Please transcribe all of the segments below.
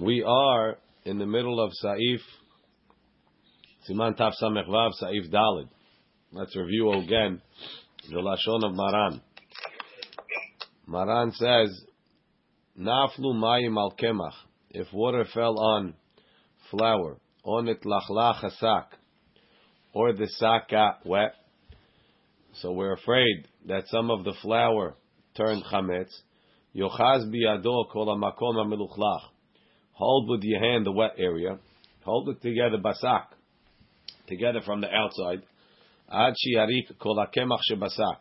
We are in the middle of Saif Siman Taf Samech Vav Saif Dalid. Let's review again the Lashon of Maran. Maran says, Naflu mayim al kemach. If water fell on flour, on it lachlach sak, or the sack got wet, so we're afraid that some of the flour turned chametz. Yochaz biyado kol hamakom hameluchlach. Hold with your hand the wet area. Hold it together basak, together from the outside. Ad shiarik kol hakemach shebasak,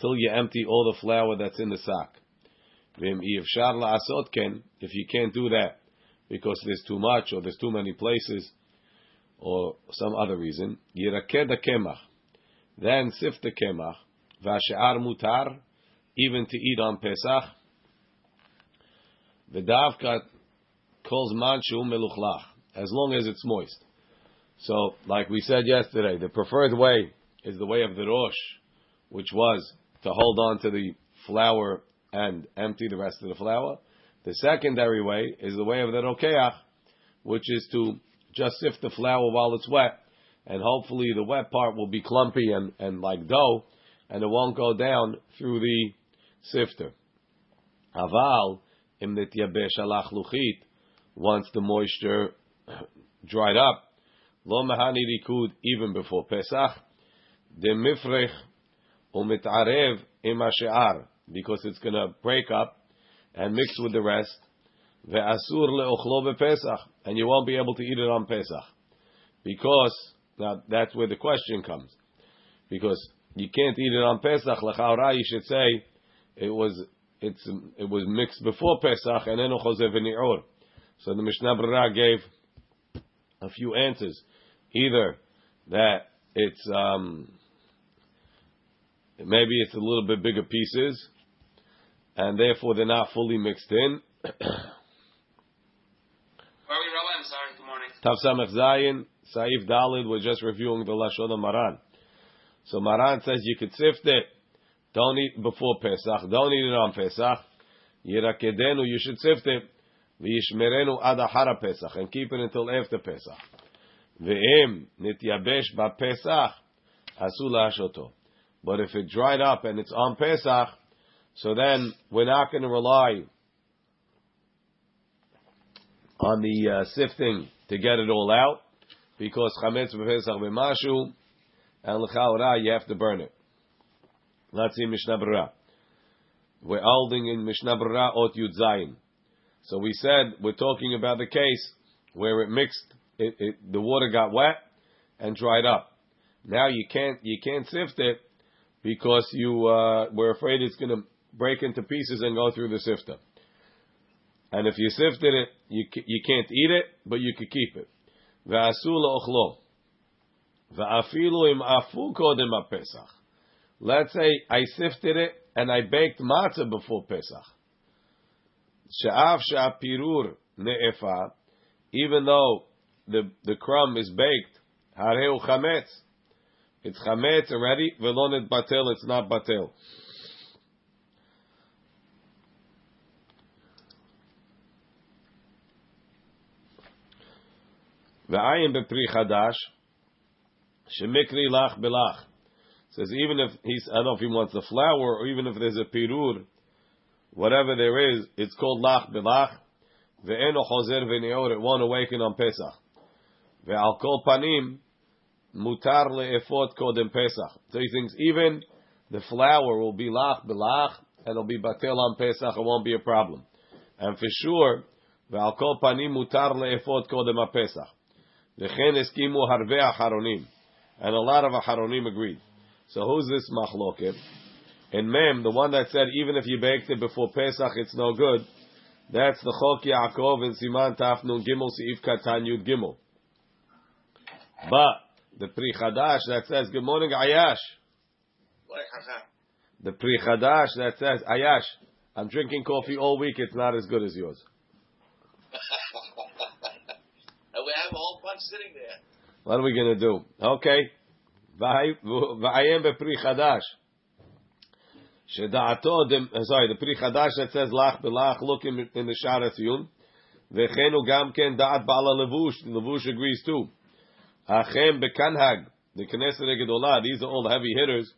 till you empty all the flour that's in the sack. If you can't do that because there's too much or there's too many places or some other reason, yiraked kemach. Then sift the kemach. Vashe'ar mutar, even to eat on Pesach. V'davka calls manshu meluchlach, as long as it's moist. So, like we said yesterday, the preferred way is the way of the Rosh, which was to hold on to the flour and empty the rest of the flour. The secondary way is the way of the Rokeach, which is to just sift the flour while it's wet, and hopefully the wet part will be clumpy and, and like dough, and it won't go down through the sifter. Aval, im yabesh alach luchit, once the moisture dried up, lo mahani rikud, even before Pesach, de mifrech umitarev im because it's going to break up and mix with the rest. Ve'asur le'ochlo Pesach, and you won't be able to eat it on Pesach, because now that's where the question comes, because you can't eat it on Pesach. Lechaura, you should say it was it's it was mixed before Pesach and then v'ni'or. So the Mishnah Berurah gave a few answers, either that it's um, maybe it's a little bit bigger pieces, and therefore they're not fully mixed in. Where are we, Rabbi? I'm sorry. Good morning. Tav Samech Zayin, Saif Dalid. We're just reviewing the Lashon of Maran. So Maran says you could sift it. Don't eat before Pesach. Don't eat it on Pesach. Yirakedenu, you should sift it. Pesach, and keep it until after Pesach. Ve'im nityabesh ba Pesach, asu la'ashoto. But if it dried up and it's on Pesach, so then we're not going to rely on the uh, sifting to get it all out because chametz b'pesach b'mashu and l'chaora you have to burn it. Let's see Mishnah Berurah. We're holding in Mishnah Berurah Ot Yud Zayin. So we said we're talking about the case where it mixed, it, it, the water got wet and dried up. Now you can't you can't sift it because you uh, we're afraid it's going to break into pieces and go through the sifter. And if you sifted it, you you can't eat it, but you could keep it. Let's say I sifted it and I baked matzah before Pesach. She'af she'apirur ne'efa, even though the, the crumb is baked, hareu chametz. It's chametz already, velonet batel, it's not batel. V'ayim bepri chadash, shemikri lach belach. Says even if he's, I don't know if he wants the flour or even if there's a pirur, whatever there is, it's called lach belach. Ve'eno chozer ve'neor, it won't awaken on Pesach. Ve'al kol panim, mutar le'efot kodem Pesach. So he thinks even the flour will be lach belach, and it'll be batel on Pesach, it won't be a problem. And for sure, ve'al kol panim mutar le'efot kodem Pesach. V'chen eskimu harve acharonim. And a lot of acharonim agreed. So who's this machloket? In Mem, the one that said even if you baked it before Pesach, it's no good. That's the Chok Yaakov in Siman Taf Nun Gimel Seif Katan Yud Gimel. But the Pri Chadash that says Good morning Ayash. The Pri Chadash that says Ayash. I'm drinking coffee all week. It's not as good as yours. And we have a whole bunch sitting there. What are we going to do? Okay. V'ayem bepri chadash. Sheda'ato, sorry, the pri chadash that says lach belach, look in, in the Sharat Yun. V'chenu gam ken da'at ba'ala levush. Levush agrees too. Achem bekanhag. The Knesset Gedolah, these are all heavy hitters.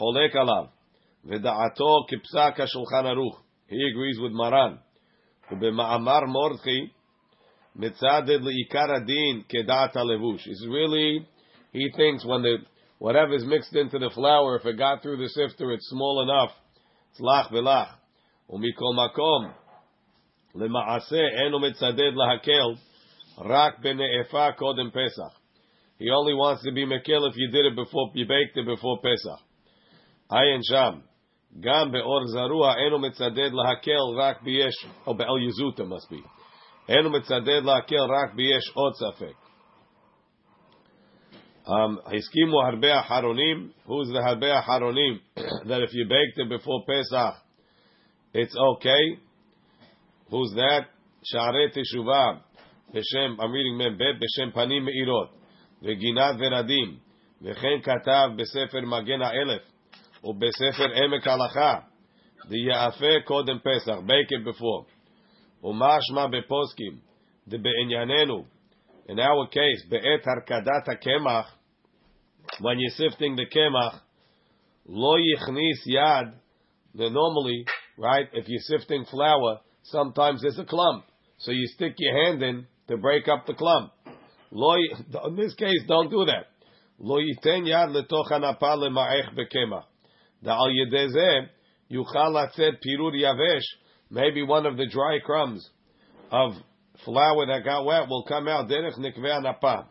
Cholek alav. V'da'ato kipsak ha-shulchan aruch. He agrees with Maran. U'bema'amar mordchi. Mitzaded le'ikar adin keda'at levush. It's really, he thinks when the, whatever's mixed into the flour, if it got through the sifter, it's small enough. It's lach v'lach. U'mikol makom. למעשה אינו מצדד להקל רק בנאפה קודם פסח. He only wants to be מקל if you did it before, you baked it before פסח. עיין שם. גם באור זרוע אינו מצדד להקל רק ביש, או באל יזוטה must be. אינו מצדד להקל רק ביש עוד ספק. הסכימו הרבה אחרונים, who's the הרבה אחרונים, that if you baked it before Pesach, it's okay. Who's that? Sha'arei Teshuvah. B'shem, I'm reading Membet, B'shem Panim Me'irot. V'ginat Veradim. וכן כתב בספר מגן האלף ובספר עמק הלכה דיאפה קודם פסח, bake it before. ומשמע בפוסקים דבענייננו, in our case, be'et harkadat kemach, when you're sifting the kemach, lo yichnis yad. Normally, right? If you're sifting flour, sometimes there's a clump, so you stick your hand in to break up the clump. Lo, in this case, don't do that. Lo yiten yad letoch hanapa lema'ech bekemach. Da'al yedezeh yuchal atzed pirur yavesh. Maybe one of the dry crumbs of flour that got wet will come out. Derech nikveh hanapa.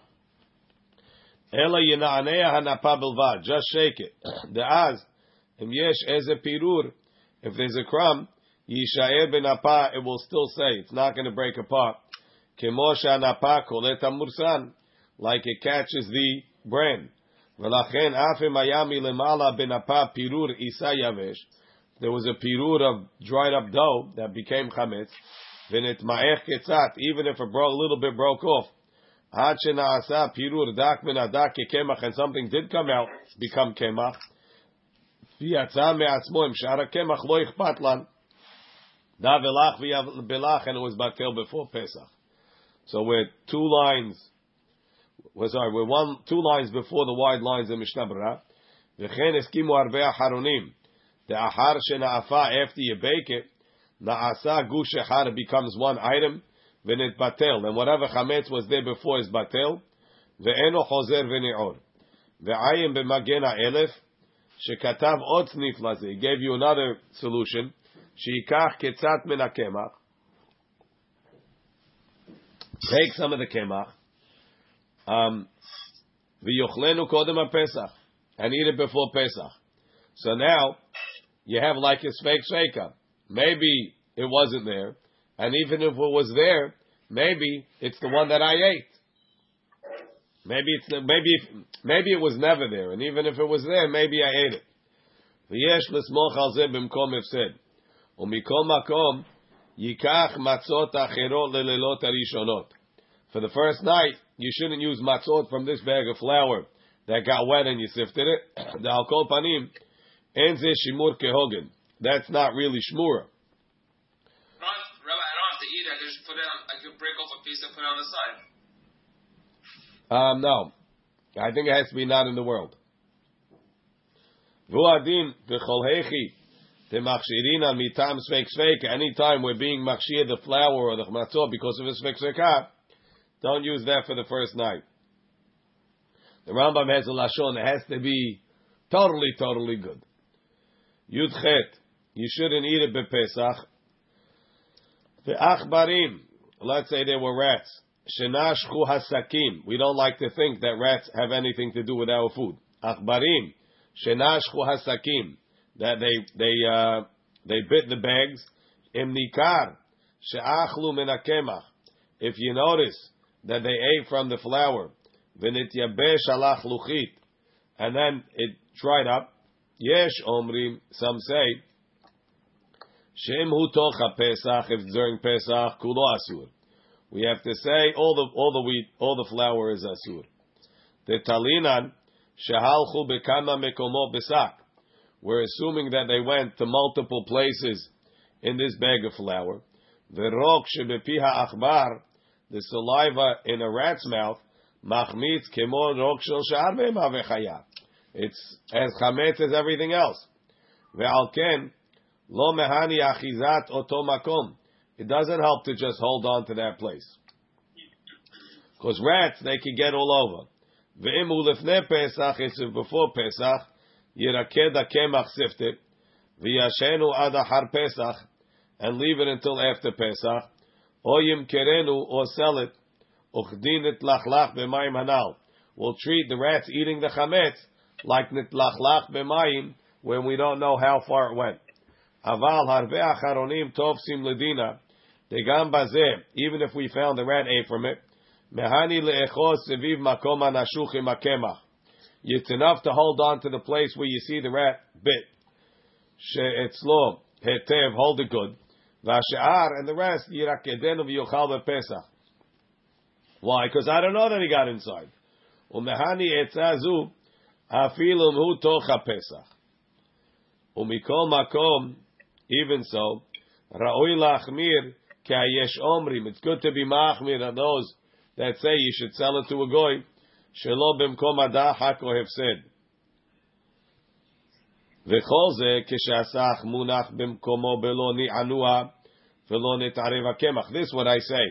Ela yina'anea hanapa bilvad. Just shake it. De'az, im yesh pirur, if there's a crumb, Yishaer ben apa, it will still say, it's not going to break apart. Kemosha napa koleta mursan, like it catches the bran. V'lachen afim ayami lemala ben apa pirur isa yavesh. There was a pirur of dried up dough that became chametz. V'net ma'ech ketzat, even if it broke, a little bit broke off. Had asa pirur dak min adak kemach, and something did come out, become kemach. V'yatza me'atzmo im shara kemach lo ichpat lan. Da velach belach, and it was batel before Pesach. So we're two lines. We're sorry, we're one two lines before the wide lines of Mishnah Berurah. V'chen eskimu arbe acharonim. The ahar shena'afa after you bake it, Na'asa gush echad becomes one item. v'net batel. And whatever chametz was there before is batel. Ve'eno chozer v'ne'or. Ve'ayim b'magen ha'elef. Shekatav od snif laze. He gave you another solution. Sheikach ketzat min ha'kemach. Take some of the kemach. Um, v'yochlenu kodem ha'pesach. And eat it before Pesach. So now, you have like a fake shaker Maybe it wasn't there, and even if it was there, maybe it's the one that I ate. Maybe it's maybe maybe it was never there, and even if it was there, maybe I ate it. V'yesh l'smoch al zeh b'mkom ifsed. ומכל מקום, ייקח מצות אחרות ללילות הראשונות. For the first night, you shouldn't use matzot from this bag of flour that got wet and you sifted it. The alkol panim, en ze shimur kehogen. That's not really shmura. Rabbi, I don't have to eat it. I just put it on, I could break off a piece and put it on the side. Um, no. I think it has to be not in the world. Vuadin v'chol hechi the machshirina mitam sveik sveik. Anytime we're being machshir the flour or the matzah because of a sveik sveikah, don't use that for the first night. The Rambam has a lashon. It has to be totally, totally good. Yud chet. You shouldn't eat it bepesach. The achbarim. Let's say there were rats. Shenashchu hasakim. We don't like to think that rats have anything to do with our food. Achbarim. Shenashchu hasakim that they they uh, they bit the bags. Im nikar she'achlu min If you notice that they ate from the flour, v'nit yabesh alach luchit, and then it dried up. Yesh omrim. Some say shem hu tocha pesach. If during pesach kulo asur. We have to say all the all the wheat, all the flour is asur. The talinan shehalchu bekama mekomot besak we're assuming that they went to multiple places in this bag of flour. V'rok shebepiha achbar, the saliva in a rat's mouth, machmitz kemo rok shel shar vechaya. It's as chametz as everything else. Ve'al ken, lo mehani achizat oto makom. It doesn't help to just hold on to that place. Because rats, they can get all over. Pesach, it's before Pesach, yiraked kemach sifted, v'yashenu Pesach, and leave it until after Pesach, or yimkerenu, or sell it, uchdin it lachlach b'mayim hanal. We'll treat the rats eating the chametz like nitlachlach b'mayim, when we don't know how far it went. Aval harve acharonim tovsim ledina, degam bazeh, even if we found the rat ate from it, mehani le'echos seviv makom anashuchim akemach. It's enough to hold on to the place where you see the rat bit. She'etzlo hetev, hold it good. Vashe'ar, and the rest, yirakedenu v'yochal pesach. Why? Because I don't know that he got inside. Umehani etzazu, afilum hu tocha pesach. Umikol makom, even so, ra'oi lachmir, ka'yesh omrim. It's good to be machmir on those that say you should sell it to a goy, shelo b'mkom adahak or hefsed. וכל זה כשהסך מונח במקומו בלא נענוע ולא נתערב הקמח. This is what I say,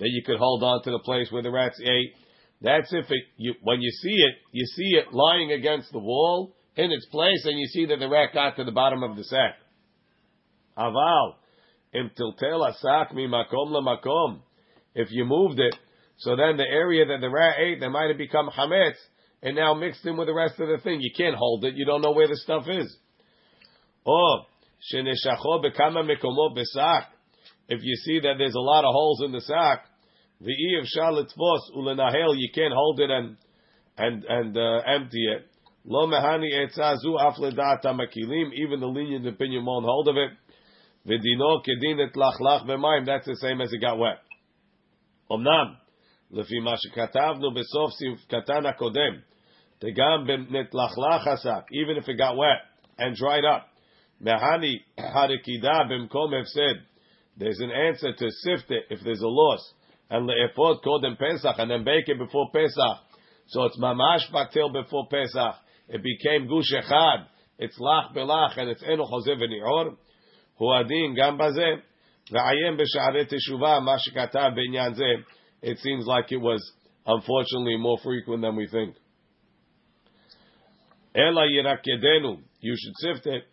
that you could hold on to the place where the rats ate. That's if it, you, when you see it, you see it lying against the wall in its place and you see that the rat got to the bottom of the sack. Aval, im tiltel asak mi makom makom. If you moved it, so then the area that the rat ate, they might have become hametz, and now mixed in with the rest of the thing. You can't hold it. You don't know where the stuff is. Or sheneshacho bekama mekomot besak. If you see that there's a lot of holes in the sack, the e of shalitvos ulenahel, you can't hold it and and and uh, empty it. Lo mehani etzazu afledata makilim. Even the lenient opinion won't hold of it. V'dino kedinet lachlach b'mayim. That's the same as it got wet. Omnam. לפי מה שכתבנו בסוף סעיף קטן הקודם, וגם בנתלחלח עסק, even if it got wet and dried up, מהני הריקידה במקום הפסד, there's an answer to sift it if there's a loss, and לאפות קודם פסח, and then bake it before Pesach, so it's mamash batil before Pesach, it became gush echad, it's lach belach, and it's eno chozeh v'ni'or, הוא הדין גם בזה, ועיין בשערי תשובה, מה שכתב בעניין זה, it seems like it was unfortunately more frequent than we think. Ela yirakedenu, you should sift it.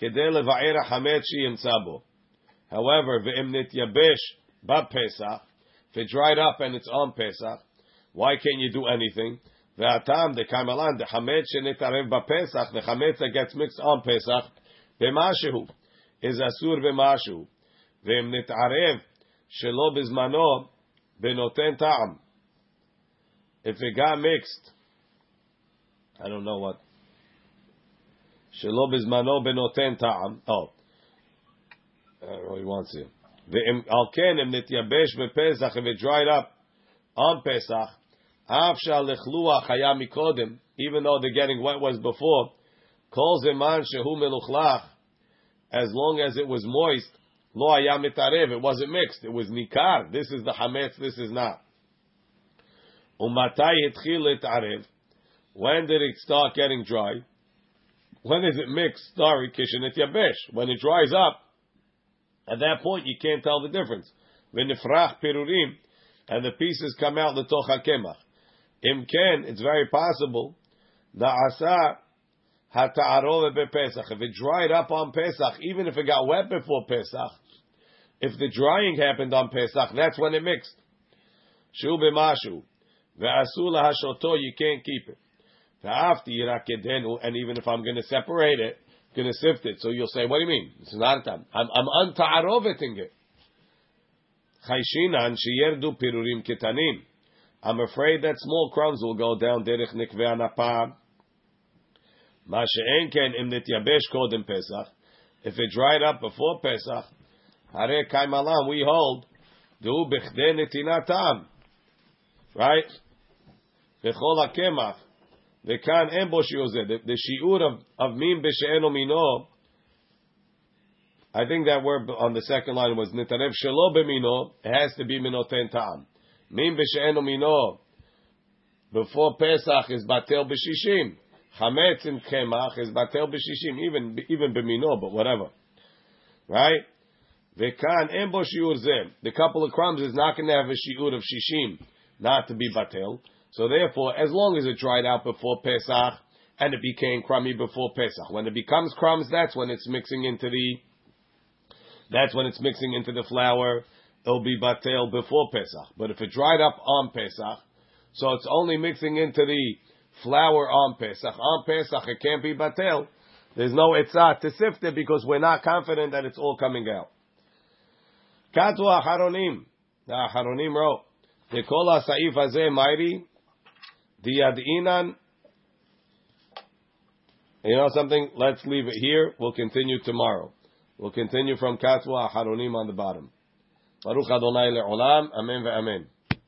Kedei leva'er hamet sheyimtzabo. However, ve'im nityabesh ba Pesach, if it dried up and it's on Pesach, why can't you do anything? Ve'atam de kamalan de hamet shenitarev ba Pesach, the hamet that gets mixed on Pesach, b'mashehu, is asur b'mashehu. Ve'im nitarev shelo bizmano, benoten ta'am. If it got mixed, I don't know what. Shelo bizmano benoten ta'am. Oh, he wants it. Al ken im nityabesh bepesach if it dried up on Pesach. Av shal lechlua chaya mikodem. Even though the getting wet was before, kol zeman shehu meluchlach. As long as it was moist, Lo. It wasn't mixed. It was nikar. This is the hametz. This is not. Umatai hitchil. When did it start getting dry? When is it mixed? Sorry, kishenet yabesh. When it dries up, at that point you can't tell the difference. V'nifrach pirurim, and the pieces come out the toch hakemach. Imken, it's very possible. Na'asa hata'arove bePesach. If it dried up on Pesach, even if it got wet before Pesach, if the drying happened on Pesach, that's when it mixed. Shu b'mashu. Ve'asul hashoto, you can't keep it. Ve'afti yirakedenu, and even if I'm going to separate it, going to sift it, so you'll say, what do you mean? It's not time. I'm, I'm unta'aroveting it. Chayshinan sheyerdu pirurim ketanim. I'm afraid that small crumbs will go down derech nikve anapah. Ma she'en ken im nityabesh kodem Pesach. If it dried up before Pesach, Hare Kaimalam, we hold, do bechde netinatam. Right? Bechol hakemach. Vekan en bo shiur The shiur of, of min b'she'eno mino, I think that word on the second line was nitarev shelo b'mino. It has to be minoten ta'am. Min b'she'enu mino. Before Pesach is batel b'shishim. Chametz in kemach is batel b'shishim. Even even b'mino, but whatever. Right? Vekan en bo shiur zeh. The couple of crumbs is not going to have a shiur of shishim, not to be batel. So therefore, as long as it dried out before Pesach and it became crummy before Pesach, when it becomes crumbs, that's when it's mixing into the that's when it's mixing into the flour. It'll be batel before Pesach. But if it dried up on Pesach, so it's only mixing into the flour on Pesach. On Pesach, it can't be batel. There's no etzah to sift it because we're not confident that it's all coming out. Katu acharonim. The acharonim wrote, "Dekol ha'saif hazeh mairi diyadinan." You know something? Let's leave it here. We'll continue tomorrow. We'll continue from Katwa Haronim on the bottom. Baruch Adonai le'olam. Amen ve'amen.